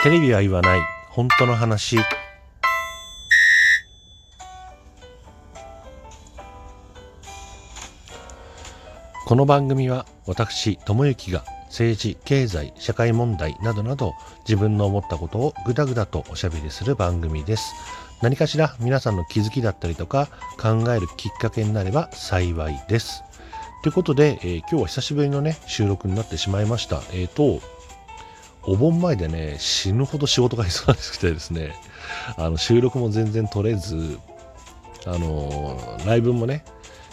テレビは言わない。本当の話。この番組は私智之が政治経済社会問題などなど自分の思ったことをぐだぐだとおしゃべりする番組です。何かしら皆さんの気づきだったりとか考えるきっかけになれば幸いです。ということで、えー、今日は久しぶりのね収録になってしまいました。えっ、ー、とお盆前でね死ぬほど仕事が忙しくてですねあの収録も全然取れずあの、ライブもね、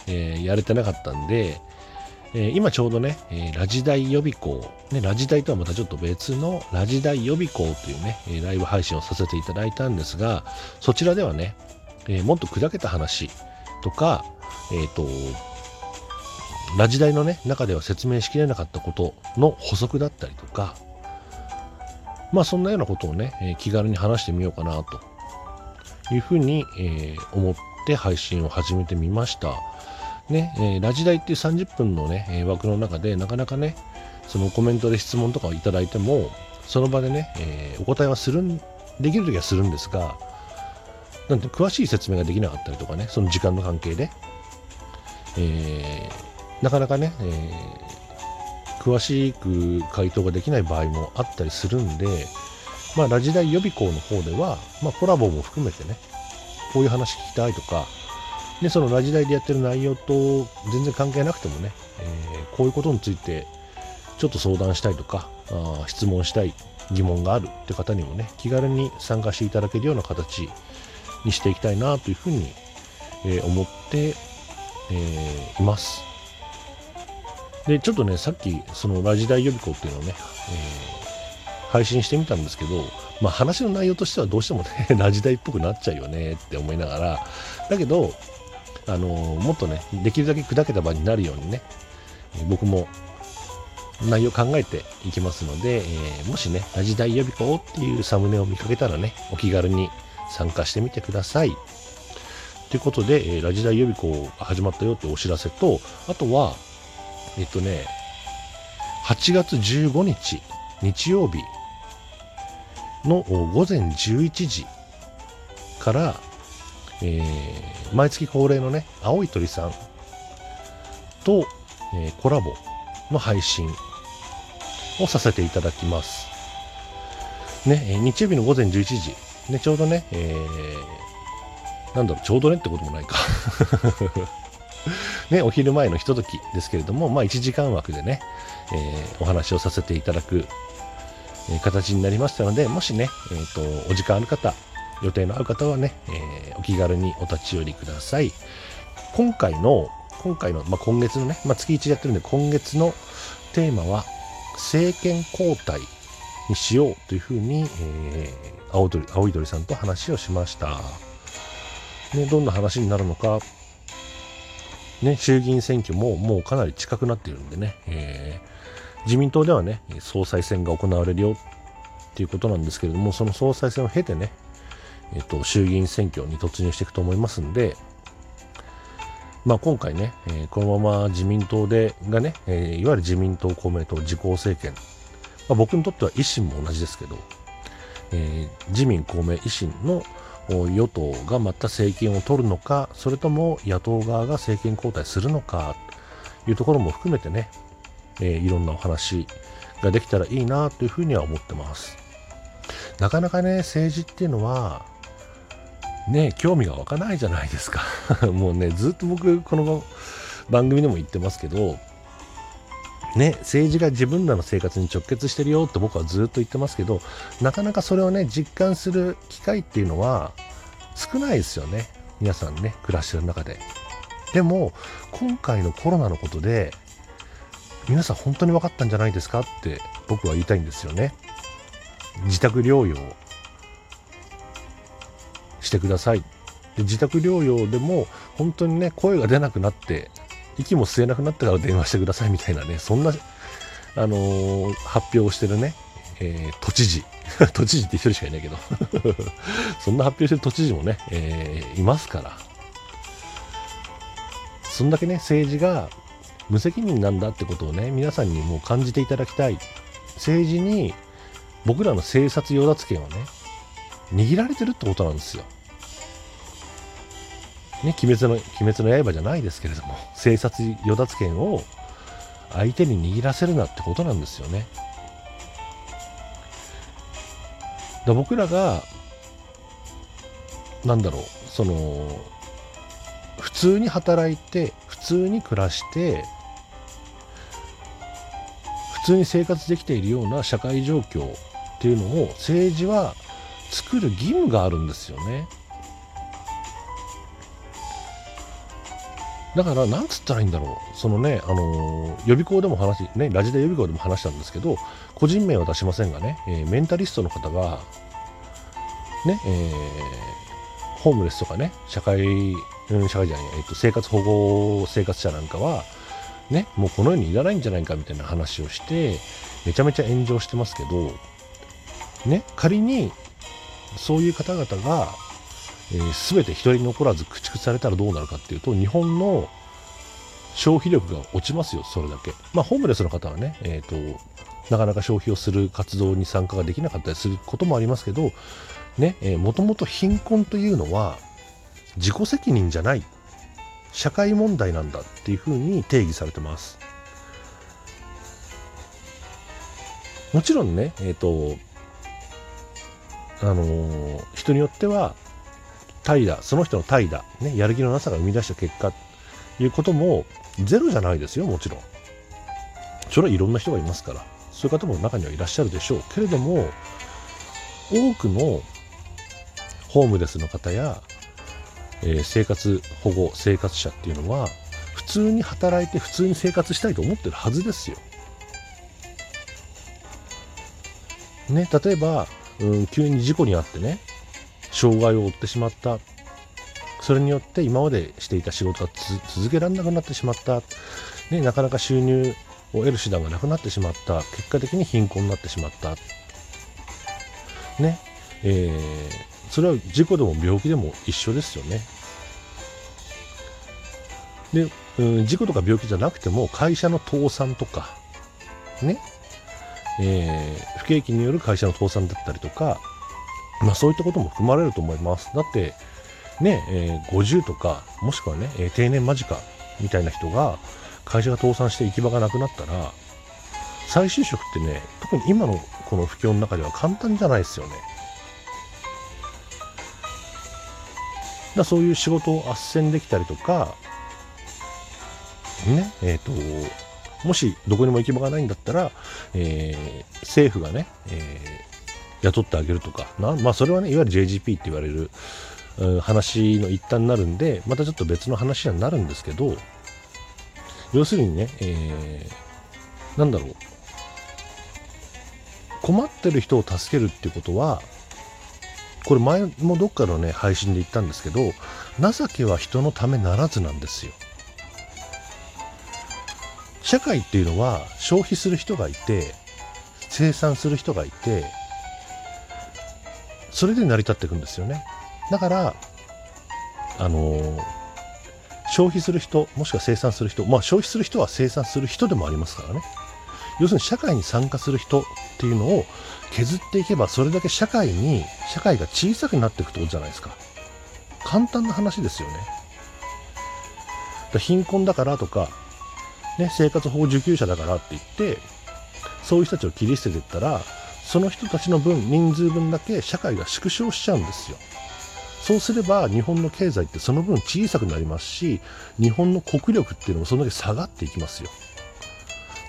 えやれてなかったんでえー、今ちょうどね、えー、ラジ大予備校、ね、ラジ大とはまたちょっと別のラジ大予備校というね、えライブ配信をさせていただいたんですが、そちらではね、えもっと砕けた話とか、えっ、と、ラジ大のね、中では説明しきれなかったことの補足だったりとか、まあそんなようなことをね、え気軽に話してみようかなというふうに、え思って配信を始めてみました。ね、え、ラジ大っていう30分のね、え枠の中でなかなかね、そのコメントで質問とかをいただいても、その場でね、え、お答えはするん、できるときはするんですが、なんて詳しい説明ができなかったりとかね、その時間の関係で、えー、なかなかね、えー、詳しく回答ができない場合もあったりするんで、まあ、ラジ大予備校の方では、まあ、コラボも含めてね、こういう話聞きたいとか、でそのラジダイでやってる内容と全然関係なくてもね、えー、こういうことについてちょっと相談したいとかあ質問したい疑問があるって方にもね気軽に参加していただけるような形にしていきたいなというふうに、えー、思って、えー、います。でちょっとねさっきそのラジダイ予備校っていうのをね、えー、配信してみたんですけどまあ話の内容としてはどうしてもね ラジダイっぽくなっちゃうよねって思いながらだけどあのもっとね、できるだけ砕けた場になるようにね、僕も内容考えていきますので、えー、もしね、ラジ大予備校っていうサムネを見かけたらね、お気軽に参加してみてください。ということで、えー、ラジ大予備校が始まったよってお知らせと、あとは、えっとね、8月15日、日曜日の午前11時から、えー、毎月恒例のね、青い鳥さんと、えー、コラボの配信をさせていただきます。ね、日曜日の午前11時、ね、ちょうどね、えー、なんだろう、ちょうどねってこともないかね、お昼前のひとときですけれども、まあ1時間枠でね、えー、お話をさせていただく、え、形になりましたので、もしね、えっ、ー、と、お時間ある方、予定のある方はね、えー、お気軽にお立ち寄りください。今回の、今回の、まあ、今月のね、まあ、月1やってるんで、今月のテーマは、政権交代にしようというふうに、えー、青鳥、青い鳥さんと話をしました。ね、どんな話になるのか、ね、衆議院選挙ももうかなり近くなっているんでね、えー、自民党ではね、総裁選が行われるよっていうことなんですけれども、その総裁選を経てね、えっと、衆議院選挙に突入していくと思いますんで、まあ、今回ね、えー、このまま自民党でがね、えー、いわゆる自民党、公明党、自公政権、まあ、僕にとっては維新も同じですけど、えー、自民、公明、維新の与党がまた政権を取るのか、それとも野党側が政権交代するのかというところも含めてね、えいろんなお話ができたらいいなというふうには思ってます。なかなかね、政治っていうのは、ね、興味が湧かないじゃないですか もうね、ずっと僕、この番組でも言ってますけど、ね、政治が自分らの生活に直結してるよって僕はずっと言ってますけど、なかなかそれをね、実感する機会っていうのは少ないですよね。皆さんね、暮らしてる中で。でも、今回のコロナのことで、皆さん本当に分かったんじゃないですかって僕は言いたいんですよね。自宅療養してください。で自宅療養でも本当にね、声が出なくなって、息も吸えなくなってから電話してくださいみたいなね、そんな、あのー、発表をしてるね、えー、都知事。都知事って一人しかいないけど そんな発表してる都知事もね、えー、いますから。そんだけね、政治が無責任なんだってことをね、皆さんにもう感じていただきたい。政治に僕らの生殺与奪権をね握られてるってことなんですよ。ね、鬼滅の鬼滅の刃じゃないですけれども生殺与奪権を相手に握らせるなってことなんですよね。だ僕らがなんだろうその普通に働いて普通に暮らして普通に生活できているような社会状況っていうのを政治は作る義務があるんですよね。だから、なんつったらいいんだろう。そのね、あのー、予備校でも話、ね、ラジで予備校でも話したんですけど、個人名は出しませんがね、えー、メンタリストの方が、ね、えー、ホームレスとかね、社会、うん、社会じゃない、えーと、生活保護生活者なんかは、ね、もうこの世にいらないんじゃないかみたいな話をして、めちゃめちゃ炎上してますけど、ね、仮に、そういう方々が、えー、全て一人残らず駆逐されたらどうなるかっていうと、日本の消費力が落ちますよ、それだけ。まあ、ホームレスの方はね、えっ、ー、と、なかなか消費をする活動に参加ができなかったりすることもありますけど、ね、えー、もともと貧困というのは自己責任じゃない社会問題なんだっていうふうに定義されてます。もちろんね、えっ、ー、と、あのー、人によっては、怠惰、その人の怠惰、ね、やる気のなさが生み出した結果、いうこともゼロじゃないですよ、もちろん。それはいろんな人がいますから、そういう方も中にはいらっしゃるでしょう。けれども、多くのホームレスの方や、えー、生活保護生活者っていうのは普通に働いて普通に生活したいと思ってるはずですよ。ね、例えば、うん、急に事故に遭ってね障害を負ってしまった。それによって今までしていた仕事が続けられなくなってしまった、ね、なかなか収入を得る手段がなくなってしまった。結果的に貧困になってしまった。ね。えーそれは事故でも病気でも一緒ですよね。で、うん、事故とか病気じゃなくても会社の倒産とか、ね、えー、不景気による会社の倒産だったりとか、まあそういったことも含まれると思います。だって、ね、えー、50とか、もしくはね、えー、定年間近みたいな人が会社が倒産して行き場がなくなったら、再就職ってね、特に今のこの不況の中では簡単じゃないですよね。だそういう仕事を斡旋できたりとか、ね、えっ、ー、と、もしどこにも行き場がないんだったら、えー、政府がね、えー、雇ってあげるとか、なまあそれはね、いわゆる JGP って言われる、うん、話の一端になるんで、またちょっと別の話にはなるんですけど、要するにね、えー、なんだろう、困ってる人を助けるってことは、これ前もどっかのね配信で言ったんですけど情けは人のためならずなんですよ。社会っていうのは消費する人がいて生産する人がいてそれで成り立っていくんですよね。だからあの、消費する人もしくは生産する人まあ消費する人は生産する人でもありますからね。要するに社会に参加する人っていうのを削っていけばそれだけ社会に社会が小さくなっていくってことじゃないですか。簡単な話ですよね。貧困だからとか、ね、生活保護受給者だからって言ってそういう人たちを切り捨てていったらその人たちの分人数分だけ社会が縮小しちゃうんですよそうすれば日本の経済ってその分小さくなりますし日本の国力っていうのもそのだけ下がっていきますよ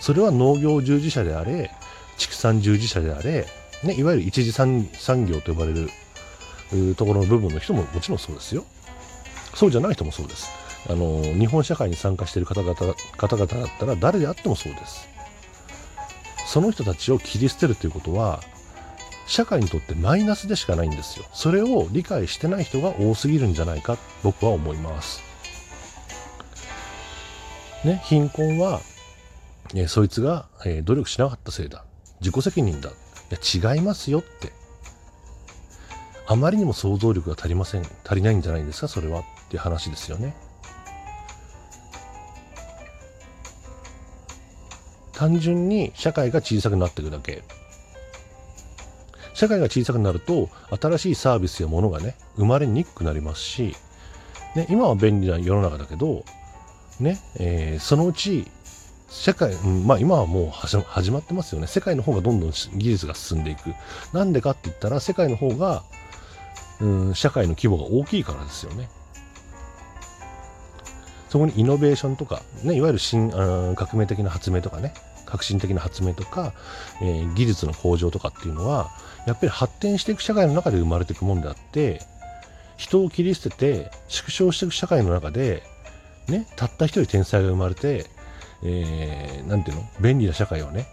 それは農業従事者であれ畜産従事者であれ、ね、いわゆる一次産業と呼ばれるところの部分の人ももちろんそうですよ。そうじゃない人もそうです。あの日本社会に参加している方々方々だったら誰であってもそうです。その人たちを切り捨てるということは社会にとってマイナスでしかないんですよ。それを理解してない人が多すぎるんじゃないか僕は思います。ね、貧困は、えそいつが、え努力しなかったせいだ。自己責任だ。いや、違いますよって。あまりにも想像力が足りません。足りないんじゃないですか、それは。っていう話ですよね。単純に社会が小さくなっていくだけ。社会が小さくなると新しいサービスやものがね生まれにくくなりますし、ね、今は便利な世の中だけど、ねえー、そのうち社会、うん、まあ今はもう始まってますよね。世界の方がどんどん技術が進んでいく。なんでかって言ったら、世界の方が、うん、社会の規模が大きいからですよね。そこにイノベーションとか、ね、いわゆる新革命的な発明とかね、革新的な発明とか、えー、技術の向上とかっていうのは、やっぱり発展していく社会の中で生まれていくもんであって、人を切り捨てて縮小していく社会の中で、ね、たった一人天才が生まれて、えー、ていうの便利な社会をね、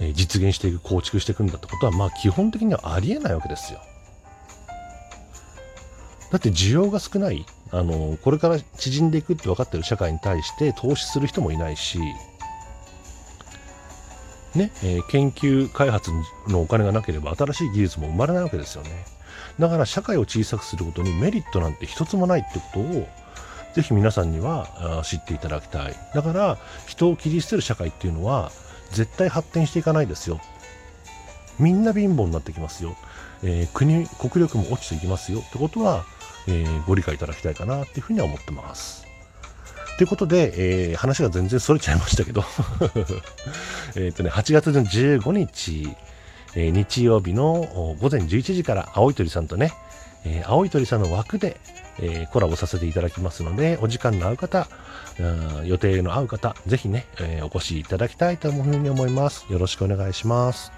えー、実現していく、構築していくんだってことは、まあ基本的にはありえないわけですよ。だって需要が少ない、あの、これから縮んでいくって分かってる社会に対して投資する人もいないし、ね、えー、研究開発のお金がなければ新しい技術も生まれないわけですよね。だから社会を小さくすることにメリットなんて一つもないってことをぜひ皆さんには知っていただきたい。だから人を切り捨てる社会っていうのは絶対発展していかないですよ。みんな貧乏になってきますよ。えー、国、国力も落ちていきますよ。ってことは、えー、ご理解いただきたいかなっていうふうには思ってます。ということで、えー、話が全然それちゃいましたけど えっとね、8月の15日、えー、日曜日の午前11時から青い鳥さんとね、えー、青い鳥さんの枠で、えー、コラボさせていただきますので、お時間の合う方、予定の合う方、ぜひね、え、お越しいただきたいというふうに思います。よろしくお願いします。